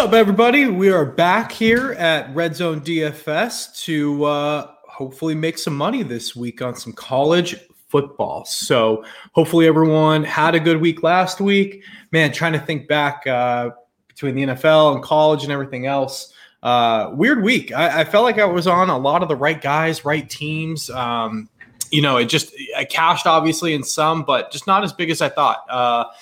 Up, everybody? We are back here at Red Zone DFS to uh, hopefully make some money this week on some college football. So, hopefully, everyone had a good week last week. Man, trying to think back uh, between the NFL and college and everything else. Uh, weird week. I, I, felt like I was on a lot of the right guys, right teams. Um, you know, it just I cashed obviously in some, but just not as big as I thought.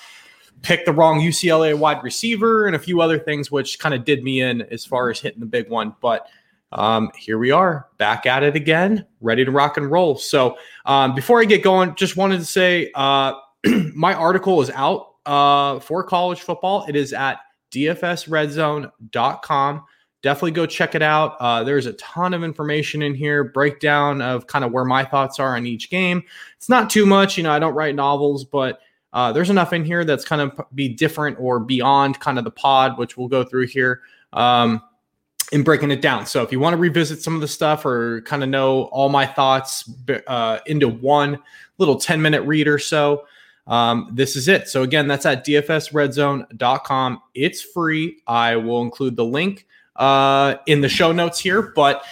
Picked the wrong UCLA wide receiver and a few other things, which kind of did me in as far as hitting the big one. But um, here we are back at it again, ready to rock and roll. So um, before I get going, just wanted to say uh, my article is out uh, for college football. It is at dfsredzone.com. Definitely go check it out. Uh, there's a ton of information in here, breakdown of kind of where my thoughts are on each game. It's not too much, you know, I don't write novels, but uh, there's enough in here that's kind of be different or beyond kind of the pod, which we'll go through here um, in breaking it down. So if you want to revisit some of the stuff or kind of know all my thoughts uh, into one little 10 minute read or so, um, this is it. So again, that's at dfsredzone.com. It's free. I will include the link uh, in the show notes here, but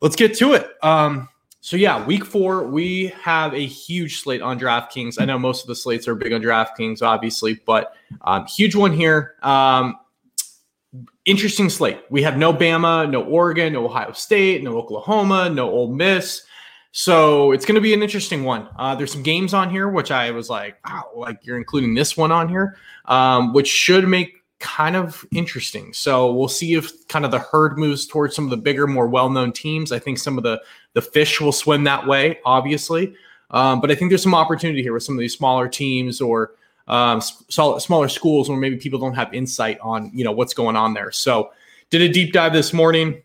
let's get to it. Um, so yeah, week four, we have a huge slate on DraftKings. I know most of the slates are big on DraftKings, obviously, but um, huge one here. Um, interesting slate. We have no Bama, no Oregon, no Ohio State, no Oklahoma, no Ole Miss. So it's going to be an interesting one. Uh, there's some games on here, which I was like, wow, like you're including this one on here, um, which should make kind of interesting. So we'll see if kind of the herd moves towards some of the bigger, more well-known teams. I think some of the the fish will swim that way, obviously. Um, but I think there's some opportunity here with some of these smaller teams or um, smaller schools where maybe people don't have insight on you know what's going on there. So did a deep dive this morning.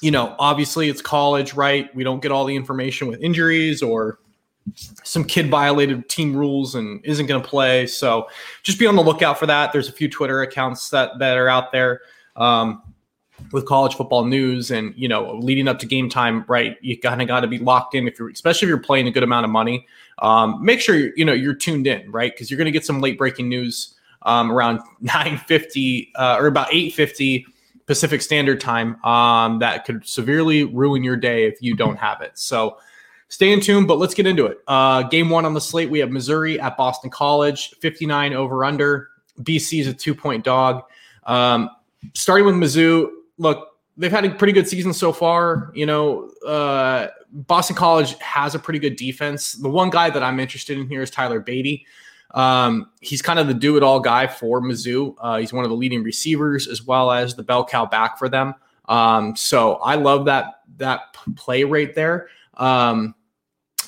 You know, obviously it's college, right? We don't get all the information with injuries or some kid violated team rules and isn't going to play. So just be on the lookout for that. There's a few Twitter accounts that that are out there um, with college football news, and you know, leading up to game time, right? You kind of got to be locked in if you're, especially if you're playing a good amount of money. Um, make sure you know you're tuned in, right? Because you're going to get some late breaking news um, around 9:50 uh, or about 8:50 Pacific Standard Time um, that could severely ruin your day if you don't have it. So stay in tune, but let's get into it. Uh, game one on the slate, we have Missouri at Boston College, 59 over under. BC is a two point dog. Um, starting with Mizzou, look, they've had a pretty good season so far. You know, uh, Boston College has a pretty good defense. The one guy that I'm interested in here is Tyler Badie. Um, he's kind of the do it all guy for Mizzou. Uh, he's one of the leading receivers as well as the bell cow back for them. Um, so I love that that play right there. Um,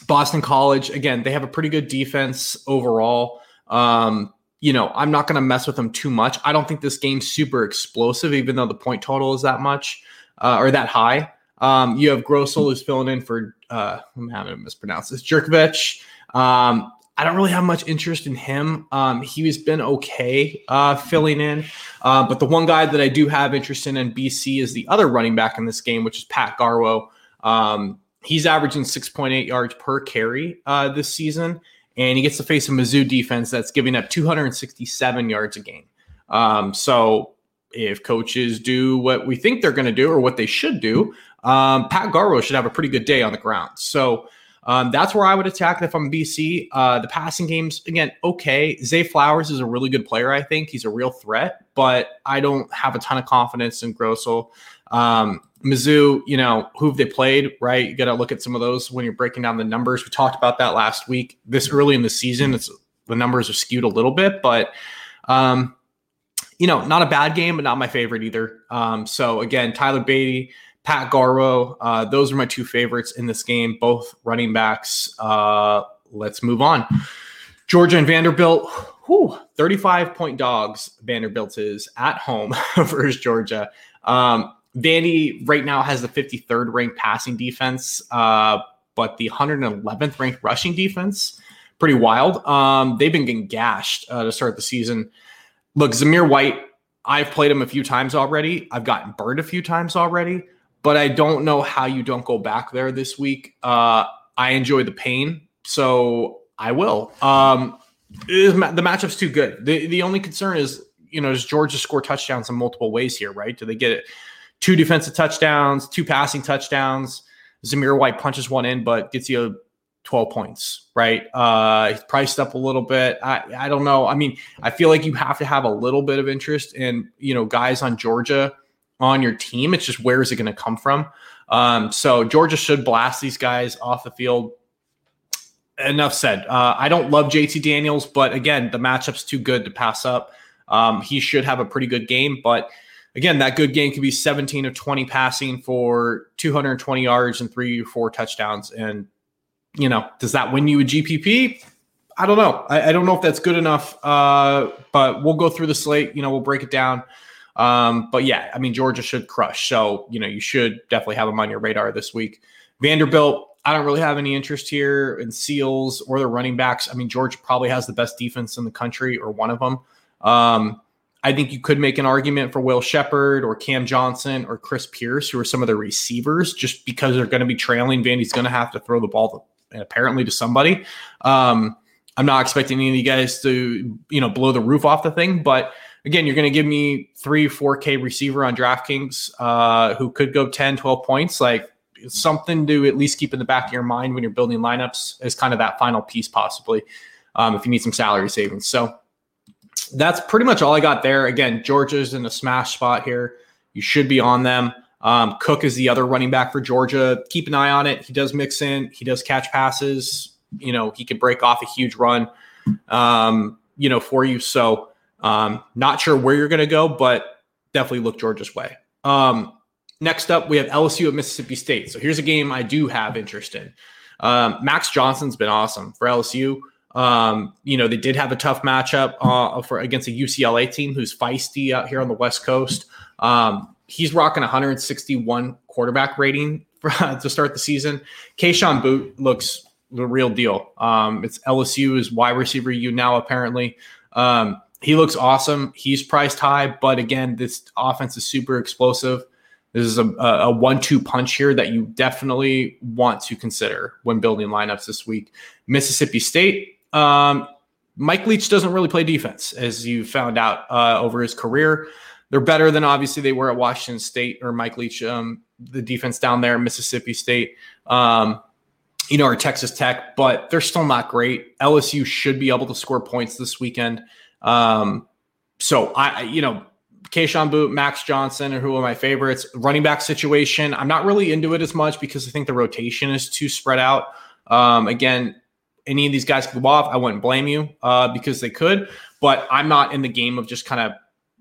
Boston College, again, they have a pretty good defense overall. Um, you know, I'm not going to mess with them too much. I don't think this game's super explosive, even though the point total is that much uh, or that high. Um, you have Grosel who's filling in for, uh, I'm having to mispronounce this, Jurkovec. Um, I don't really have much interest in him. Um, he's been okay uh, filling in. Uh, but the one guy that I do have interest in in BC is the other running back in this game, which is Pat Garwo. Um, He's averaging 6.8 yards per carry uh, this season, and he gets to face a Mizzou defense that's giving up 267 yards a game. Um, so if coaches do what we think they're going to do or what they should do, um, Pat Garwo should have a pretty good day on the ground. So um, that's where I would attack if I'm BC. Uh, the passing games, again, okay. Zay Flowers is a really good player, I think. He's a real threat, but I don't have a ton of confidence in Grosel. Um, Mizzou, you know, who've they played, right? You got to look at some of those when you're breaking down the numbers. We talked about that last week. This early in the season, it's the numbers are skewed a little bit, but um, you know, not a bad game, but not my favorite either. Um, so again, Tyler Badie, Pat Garwo, uh, those are my two favorites in this game, both running backs. Uh, let's move on. Georgia and Vanderbilt, whew, 35 point dogs. Vanderbilt is at home versus Georgia. Um, Vandy right now has the 53rd ranked passing defense, uh, but the 111th ranked rushing defense. Pretty wild. Um, they've been getting gashed uh, to start the season. Look, Zamir White, I've played him a few times already. I've gotten burned a few times already, but I don't know how you don't go back there this week. Uh, I enjoy the pain, so I will. Um, the matchup's too good. The, the only concern is you know, does Georgia score touchdowns in multiple ways here, right? Do they get it? Two defensive touchdowns, two passing touchdowns. Zamir White punches one in, but gets you 12 points, right? Uh, he's priced up a little bit. I, I don't know. I mean, I feel like you have to have a little bit of interest in, you know, guys on Georgia on your team. It's just where is it going to come from? Um, so Georgia should blast these guys off the field. Enough said. Uh, I don't love JT Daniels, but again, the matchup's too good to pass up. Um, he should have a pretty good game, but again, that good game could be 17 of 20 passing for 220 yards and three or four touchdowns. And, you know, does that win you a GPP? I don't know. I, I don't know if that's good enough, uh, but we'll go through the slate. You know, we'll break it down. Um, but yeah, I mean, Georgia should crush. So, you know, you should definitely have them on your radar this week. Vanderbilt, I don't really have any interest here in Seals or the running backs. I mean, Georgia probably has the best defense in the country or one of them. Um, I think you could make an argument for Will Sheppard or Cam Johnson or Chris Pierce, who are some of the receivers, just because they're going to be trailing. Vandy's going to have to throw the ball to, apparently to somebody. Um, I'm not expecting any of you guys to, you know, blow the roof off the thing, but again, you're going to give me three, 4K receiver on DraftKings uh, who could go 10, 12 points. Like something to at least keep in the back of your mind when you're building lineups as kind of that final piece, possibly, um, if you need some salary savings. So that's pretty much all I got there. Again, Georgia's in a smash spot here. You should be on them. Um, Cook is the other running back for Georgia. Keep an eye on it. He does mix in, he does catch passes. You know, he could break off a huge run, um, you know, for you. So, um, not sure where you're going to go, but definitely look Georgia's way. Um, next up, we have LSU at Mississippi State. So here's a game I do have interest in. Um, Max Johnson's been awesome for LSU. Um, you know, they did have a tough matchup uh, for against a UCLA team who's feisty out here on the West Coast. Um, he's rocking 161 quarterback rating for, to start the season. Kayshon Boutte looks the real deal. Um, it's LSU's wide receiver you now apparently. Um, he looks awesome. He's priced high, but again, this offense is super explosive. This is a, a one-two punch here that you definitely want to consider when building lineups this week. Mississippi State. Um, Mike Leach doesn't really play defense, as you found out uh, over his career. They're better than obviously they were at Washington State or Mike Leach, um, the defense down there, Mississippi State. Um, you know, or Texas Tech, but they're still not great. LSU should be able to score points this weekend. Um, so I, you know, Kayshon Boutte, Max Johnson are who are my favorites. Running back situation, I'm not really into it as much because I think the rotation is too spread out. Um, again, any of these guys could go off. I wouldn't blame you uh, because they could, but I'm not in the game of just kind of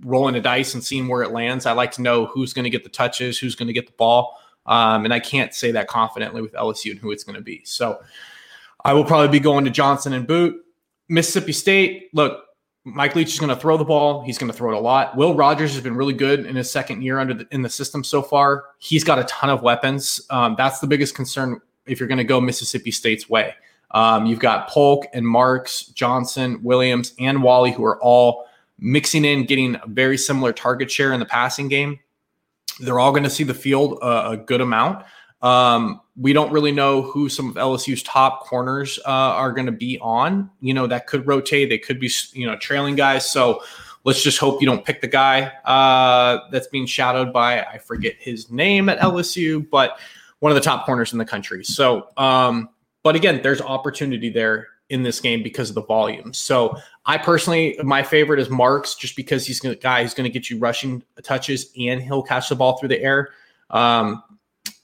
rolling a dice and seeing where it lands. I like to know who's going to get the touches, who's going to get the ball. Um, and I can't say that confidently with LSU and who it's going to be. So I will probably be going to Johnson and Boutte. Mississippi State, look, Mike Leach is going to throw the ball. He's going to throw it a lot. Will Rogers has been really good in his second year under the, in the system so far. He's got a ton of weapons. Um, that's the biggest concern if you're going to go Mississippi State's way. Um, you've got Polk and Marks, Johnson, Williams, and Walley, who are all mixing in, getting a very similar target share in the passing game. They're all going to see the field a, a good amount. Um, we don't really know who some of LSU's top corners uh, are going to be on. You know, that could rotate. They could be, you know, trailing guys. So let's just hope you don't pick the guy uh, that's being shadowed by, I forget his name at LSU, but one of the top corners in the country. So, um, but again, there's opportunity there in this game because of the volume. So I personally, my favorite is Marks, just because he's a guy who's going to get you rushing touches and he'll catch the ball through the air. Um,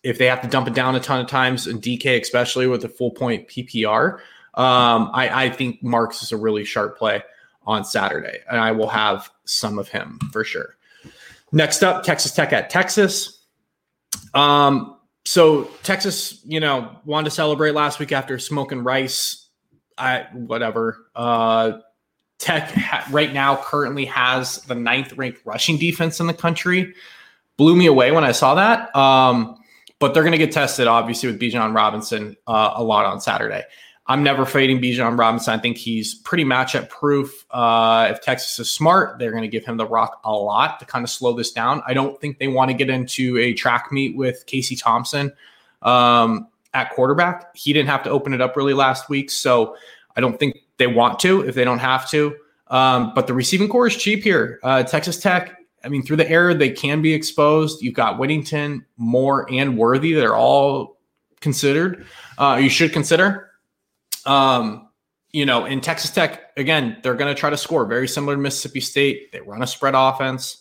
if they have to dump it down a ton of times, and DK especially with a full point PPR, um, I, I think Marks is a really sharp play on Saturday, and I will have some of him for sure. Next up, Texas Tech at Texas. Um, so Texas, you know, wanted to celebrate last week after smoking rice. I whatever. Uh, Tech ha- right now currently has the ninth ranked rushing defense in the country. Blew me away when I saw that. Um, but they're going to get tested, obviously, with Bijan Robinson uh, a lot on Saturday. I'm never fading Bijan Robinson. I think he's pretty matchup proof. Uh, if Texas is smart, they're going to give him the rock a lot to kind of slow this down. I don't think they want to get into a track meet with Casey Thompson um, at quarterback. He didn't have to open it up really last week, so I don't think they want to if they don't have to. Um, but the receiving corps is cheap here. Uh, Texas Tech, I mean, through the air, they can be exposed. You've got Whittington, Moore, and Worthy. They're all considered. Uh, you should consider. Um, you know, in Texas Tech, again, they're going to try to score very similar to Mississippi State. They run a spread offense.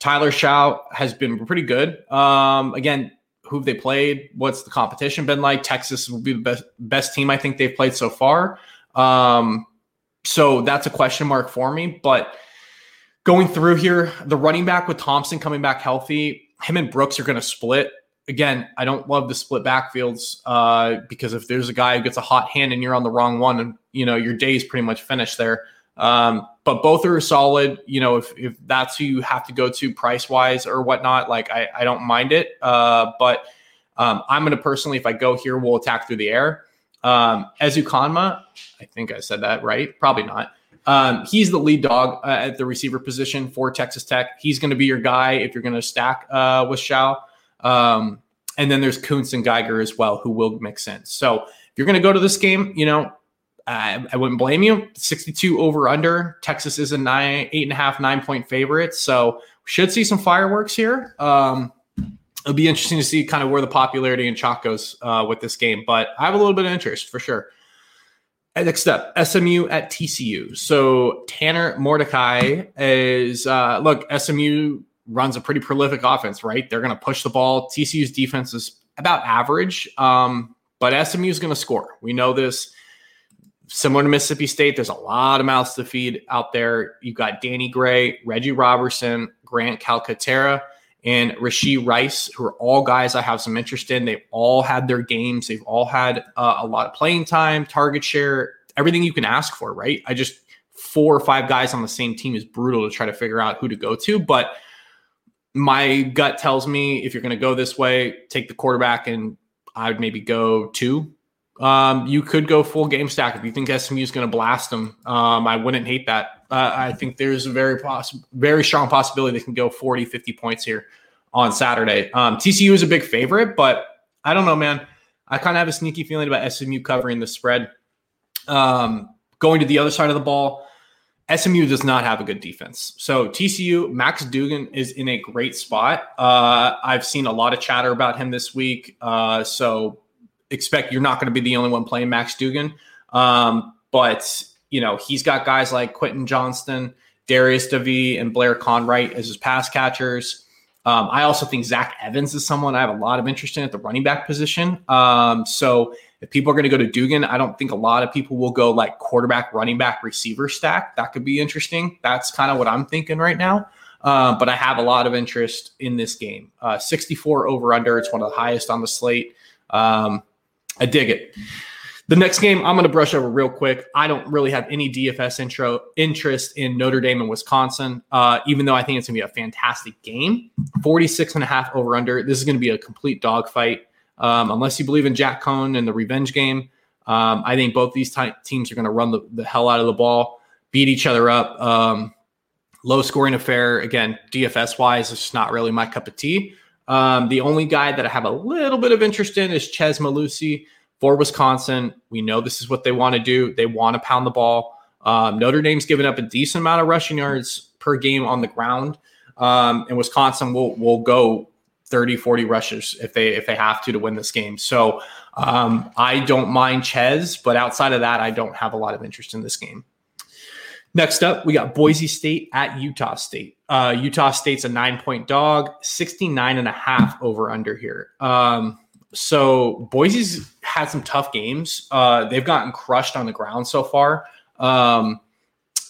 Tyler Shough has been pretty good. Um, again, who have they played? What's the competition been like? Texas will be the best best team I think they've played so far. Um, so that's a question mark for me. But going through here, the running back with Thompson coming back healthy, him and Brooks are going to split. Again, I don't love the split backfields uh, because if there's a guy who gets a hot hand and you're on the wrong one, and you know your day is pretty much finished there. Um, but both are solid. You know, if, if that's who you have to go to price wise or whatnot, like I, I don't mind it. Uh, but um, I'm to personally, if I go here, we'll attack through the air. Um, Ezukanma, I think I said that right. Probably not. Um, he's the lead dog uh, at the receiver position for Texas Tech. He's going to be your guy if you're going to stack uh, with Shough. Um, and then there's Kuntz and Geiger as well, who will make sense. So if you're going to go to this game, you know, I, I wouldn't blame you. 62 over under. Texas is a nine, eight and a half, nine point favorite. So should see some fireworks here. Um, it'll be interesting to see kind of where the popularity in chalk goes uh, with this game, but I have a little bit of interest for sure. Next up, SMU at TCU. So Tanner Mordecai is uh, look. SMU runs a pretty prolific offense, right? They're going to push the ball. TCU's defense is about average, um, but SMU is going to score. We know this similar to Mississippi State, there's a lot of mouths to feed out there. You've got Danny Gray, Reggie Robertson, Grant Calcaterra, and Rashee Rice, who are all guys I have some interest in. They've all had their games. They've all had uh, a lot of playing time, target share, everything you can ask for, right? I just four or five guys on the same team is brutal to try to figure out who to go to, but my gut tells me if you're going to go this way, take the quarterback and I would maybe go two um, you could go full game stack if you think SMU is going to blast them. Um, I wouldn't hate that. Uh, I think there's a very possible, very strong possibility they can go 40, 50 points here on Saturday. Um, TCU is a big favorite, but I don't know, man. I kind of have a sneaky feeling about SMU covering the spread. Um, going to the other side of the ball, SMU does not have a good defense. So TCU, Max Duggan is in a great spot. Uh, I've seen a lot of chatter about him this week. Uh, so expect you're not going to be the only one playing Max Duggan. Um, but you know, he's got guys like Quentin Johnston, Darius DeVee, and Blair Conwright as his pass catchers. Um, I also think Zach Evans is someone I have a lot of interest in at the running back position. Um, so if people are going to go to Duggan, I don't think a lot of people will go like quarterback, running back, receiver stack. That could be interesting. That's kind of what I'm thinking right now. Uh, but I have a lot of interest in this game. Uh, 64 over under. It's one of the highest on the slate. Um, I dig it. The next game I'm going to brush over real quick. I don't really have any DFS intro interest in Notre Dame and Wisconsin, uh, even though I think it's going to be a fantastic game. 46 and a half over under. This is going to be a complete dogfight. Um, unless you believe in Jack Coan and the revenge game, um, I think both these ty- teams are going to run the, the, hell out of the ball, beat each other up. Um, low scoring affair. Again, DFS wise, it's not really my cup of tea. Um, the only guy that I have a little bit of interest in is Chez Mellusi for Wisconsin. We know this is what they want to do. They want to pound the ball. Um, Notre Dame's given up a decent amount of rushing yards per game on the ground. Um, and Wisconsin will will go 30, 40 rushes if they if they have to to win this game. So um, I don't mind Chez, but outside of that, I don't have a lot of interest in this game. Next up, we got Boise State at Utah State. Uh, Utah State's a nine point dog, 69 and a half over under here. Um, so Boise's had some tough games. Uh, they've gotten crushed on the ground so far. Um,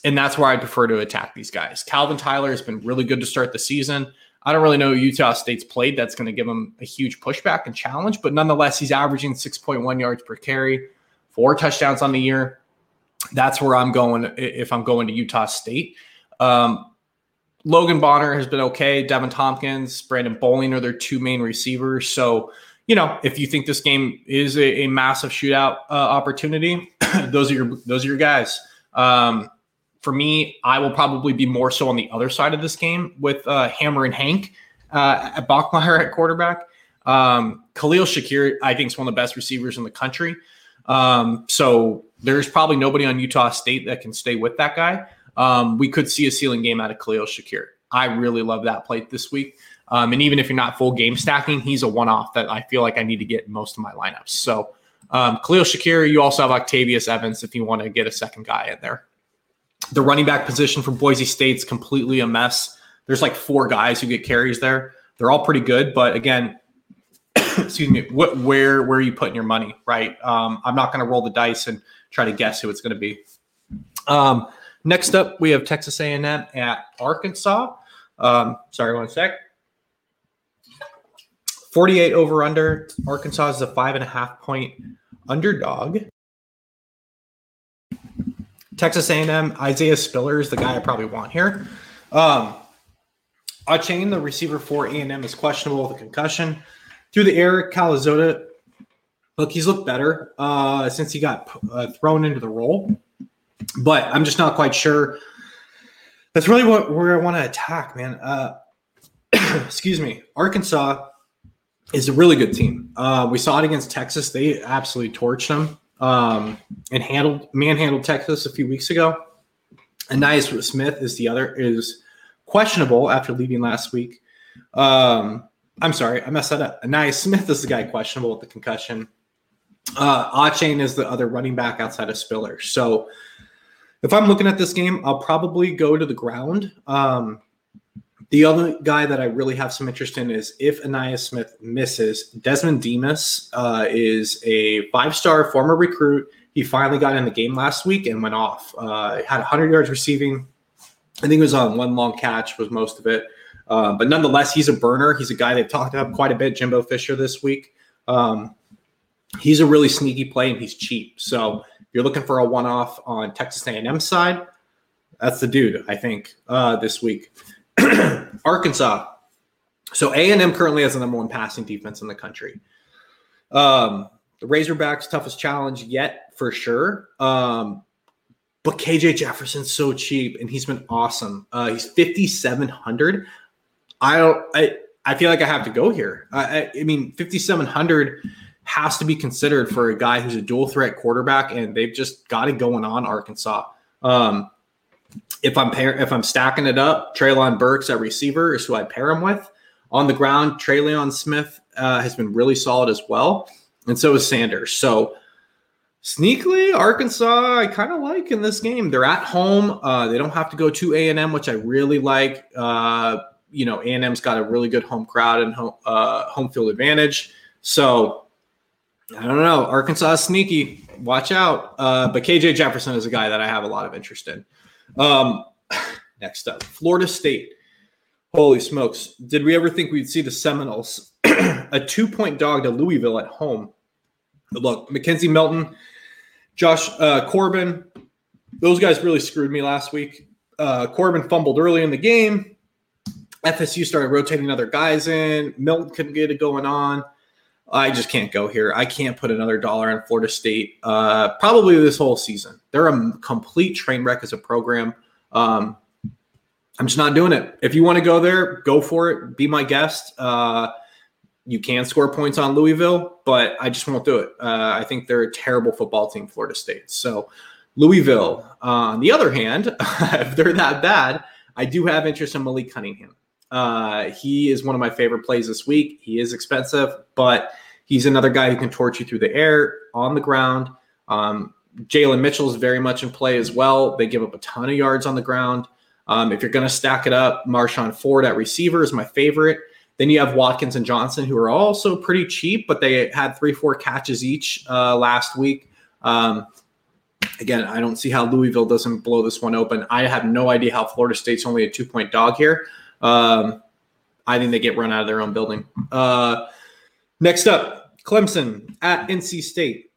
and that's where I prefer to attack these guys. Calvin Tyler has been really good to start the season. I don't really know Utah State's played that's going to give him a huge pushback and challenge, but nonetheless, he's averaging 6.1 yards per carry, four touchdowns on the year that's where I'm going if I'm going to Utah State. Um, Logan Bonner has been okay. Deven Thompkins, Brandon Bowling are their two main receivers. So, you know, if you think this game is a, a massive shootout uh, opportunity, those are your those are your guys. Um, for me, I will probably be more so on the other side of this game with uh, Hammer and Hank uh, at Bachmeier at quarterback. Um, Khalil Shakir, I think, is one of the best receivers in the country. Um, so there's probably nobody on Utah State that can stay with that guy. um, we could see a ceiling game out of Khalil Shakir. I really love that play this week. Um, and even if you're not full game stacking, he's a one off that I feel like I need to get in most of my lineups. So um, Khalil Shakir, you also have Octavius Evans if you want to get a second guy in there. The running back position for Boise State's completely a mess. There's like four guys who get carries there. They're all pretty good, but again, excuse me, what where where are you putting your money, right? Um, I'm not going to roll the dice and try to guess who it's going to be. Um, next up, we have Texas A&M at Arkansas. Um, sorry, one sec. 48 over under. Arkansas is a five and a half point underdog. Texas A&M, Isaiah Spiller is the guy I probably want here. Um, Achane, the receiver for A&M, is questionable with a concussion. Through the air, Calzada, look, he's looked better uh, since he got uh, thrown into the role, but I'm just not quite sure. That's really what where I want to attack, man. Uh, excuse me, Arkansas is a really good team. Uh, we saw it against Texas; they absolutely torched them um, and handled manhandled Texas a few weeks ago. Ainias Smith is the other is questionable after leaving last week. Um, I'm sorry, I messed that up. Ainias Smith is the guy questionable with the concussion. Uh, Achane is the other running back outside of Spiller. So if I'm looking at this game, I'll probably go to the ground. Um, the other guy that I really have some interest in is if Ainias Smith misses, Desmond Demas uh, is a five star former recruit. He finally got in the game last week and went off. Uh, had 100 yards receiving. I think it was on one long catch, was most of it. Uh, but nonetheless, he's a burner. He's a guy they've talked about quite a bit, Jimbo Fisher, this week. Um, he's a really sneaky play and he's cheap. So if you're looking for a one off on Texas A&M side, that's the dude, I think, uh, this week. Arkansas. So A&M currently has the number one passing defense in the country. Um, the Razorbacks' toughest challenge yet, for sure. Um, but KJ Jefferson's so cheap, and he's been awesome. Uh, he's fifty seven hundred. I don't. I I feel like I have to go here. I, I mean, fifty seven hundred has to be considered for a guy who's a dual threat quarterback, and they've just got it going on Arkansas. Um, if I'm pair, if I'm stacking it up, Treylon Burks at receiver is who I pair him with. On the ground, Trelon Smith uh, has been really solid as well, and so is Sanders. So sneakily, Arkansas I kind of like in this game. They're at home. Uh, they don't have to go to A and M, which I really like. Uh, you know, A and M's got a really good home crowd and home, uh, home field advantage. So I don't know. Arkansas is sneaky. Watch out. Uh, but KJ Jefferson is a guy that I have a lot of interest in. Um, next up, Florida State. Holy smokes. Did we ever think we'd see the Seminoles? a two point dog to Louisville at home. Look, McKenzie Milton, Josh uh, Corbin, those guys really screwed me last week. Uh, Corbin fumbled early in the game. FSU started rotating other guys in. Milton couldn't get it going on. I just can't go here. I can't put another dollar on Florida State. Uh, probably this whole season. They're a complete train wreck as a program. Um, I'm just not doing it. If you want to go there, go for it. Be my guest. Uh, you can score points on Louisville, but I just won't do it. Uh, I think they're a terrible football team, Florida State. So, Louisville. Uh, on the other hand, if they're that bad, I do have interest in Malik Cunningham. Uh, he is one of my favorite plays this week. He is expensive, but he's another guy who can torch you through the air, on the ground. Um, Jalen Mitchell is very much in play as well. They give up a ton of yards on the ground. Um, if you're going to stack it up, Marshon Ford at receiver is my favorite. Then you have Watkins and Johnson, who are also pretty cheap, but they had three, four catches each uh, last week. Um, again, I don't see how Louisville doesn't blow this one open. I have no idea how Florida State's only a two point dog here. Um, I think they get run out of their own building. Uh, next up, Clemson at NC State.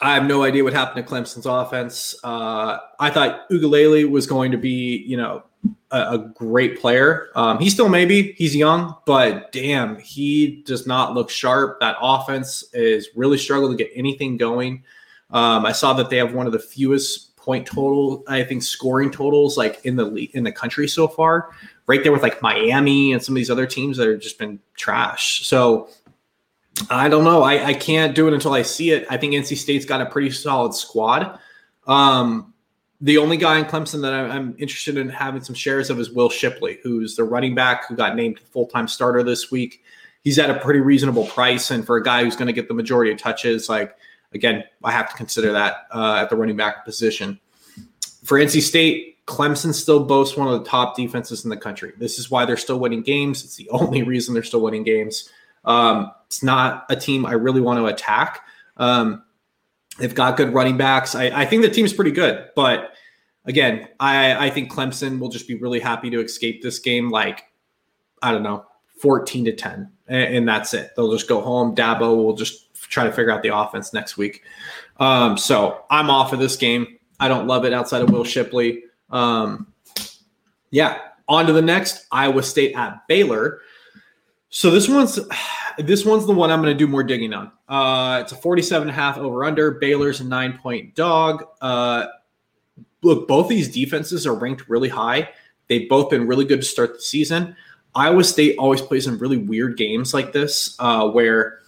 I have no idea what happened to Clemson's offense. Uh, I thought Uiagalelei was going to be, you know, a, a great player. Um, he still maybe he's young, but damn, he does not look sharp. That offense is really struggling to get anything going. Um, I saw that they have one of the fewest point total, I think, scoring totals like in the in the country so far right there with like Miami and some of these other teams that have just been trash. So I don't know. I, I can't do it until I see it. I think NC State's got a pretty solid squad. Um, The only guy in Clemson that I'm interested in having some shares of is Will Shipley, who's the running back who got named full time starter this week. He's at a pretty reasonable price, and for a guy who's going to get the majority of touches, like again, I have to consider that uh, at the running back position. For NC State, Clemson still boasts one of the top defenses in the country. This is why they're still winning games. It's the only reason they're still winning games. Um, it's not a team I really want to attack. Um, they've got good running backs. I, I think the team's pretty good, but again, I, I think Clemson will just be really happy to escape this game. Like, I don't know, 14 to 10, and, and that's it. They'll just go home. Dabo will just try to figure out the offense next week. Um, so I'm off of this game. I don't love it outside of Will Shipley. Um, yeah, on to the next Iowa State at Baylor. So this one's this one's the one I'm going to do more digging on. Uh, it's a 47 and a half over under. Baylor's a nine point dog. Uh, look, both these defenses are ranked really high. They've both been really good to start the season. Iowa State always plays some really weird games like this, uh, where,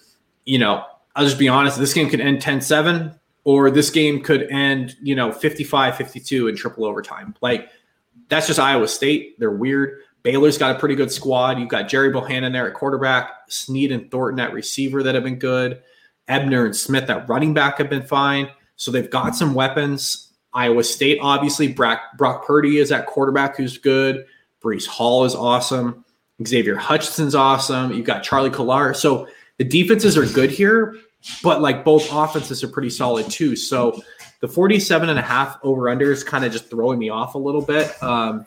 you know, I'll just be honest, this game could end 10 7, or this game could end, you know, 55 52 in triple overtime. Like, that's just Iowa State. They're weird. Baylor's got a pretty good squad. You've got Gerry Bohanon there at quarterback, Sneed and Thornton at receiver that have been good. Ebner and Smith at running back have been fine. So they've got some weapons. Iowa State, obviously, Brock, Brock Purdy is at quarterback who's good. Breece Hall is awesome. Xavier Hutchinson's awesome. You've got Charlie Kolar. So the defenses are good here, but like both offenses are pretty solid too. So the 47 and a half over under is kind of just throwing me off a little bit. Um,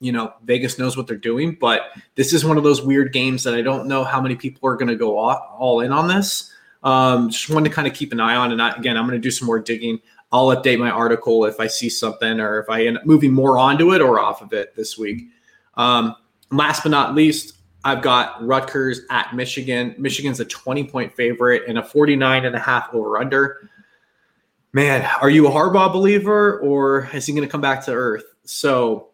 you know, Vegas knows what they're doing, but this is one of those weird games that I don't know how many people are going to go all, all in on this. Um, just wanted to kind of keep an eye on. And I, again, I'm going to do some more digging. I'll update my article if I see something or if I end up moving more onto it or off of it this week. Um, last but not least, I've got Rutgers at Michigan. Michigan's a 20 point favorite and a 49 and a half over under. Man, are you a Harbaugh believer or is he going to come back to earth? So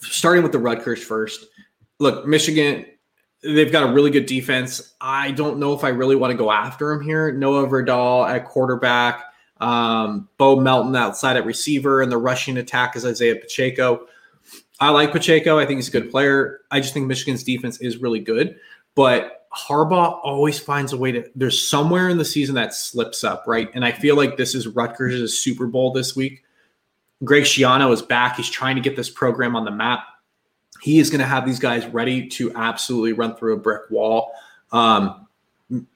starting with the Rutgers first. Look, Michigan, they've got a really good defense. I don't know if I really want to go after him here. Noah Vedral at quarterback, um, Bo Melton outside at receiver, and the rushing attack is Isaiah Pacheco. I like Pacheco. I think he's a good player. I just think Michigan's defense is really good, but Harbaugh always finds a way to. There's somewhere in the season that slips up, right? And I feel like this is Rutgers' Super Bowl this week Greg Schiano is back. He's trying to get this program on the map. He is going to have these guys ready to absolutely run through a brick wall. Um,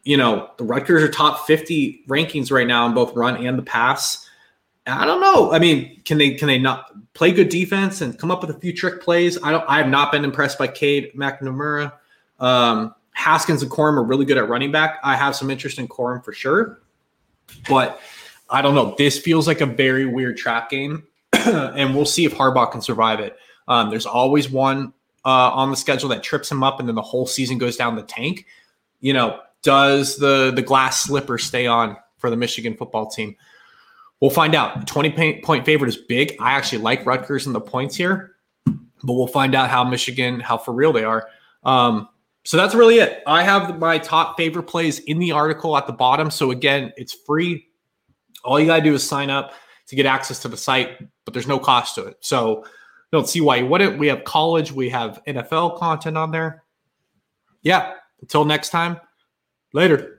you know, the Rutgers are top 50 rankings right now in both run and the pass. I don't know. I mean, can they can they not play good defense and come up with a few trick plays? I don't. I have not been impressed by Cade McNamara. Um, Haskins and Corum are really good at running back. I have some interest in Corum for sure, but I don't know. This feels like a very weird trap game. and we'll see if Harbaugh can survive it. Um, there's always one uh, on the schedule that trips him up, and then the whole season goes down the tank. You know, does the the glass slipper stay on for the Michigan football team? We'll find out. 20 point favorite is big. I actually like Rutgers and the points here, but we'll find out how Michigan, how for real they are. Um, so that's really it. I have my top favorite plays in the article at the bottom. So again, it's free. All you got to do is sign up to get access to the site, but there's no cost to it. So don't see why you wouldn't. We have college, we have NFL content on there. Yeah. Until next time, later.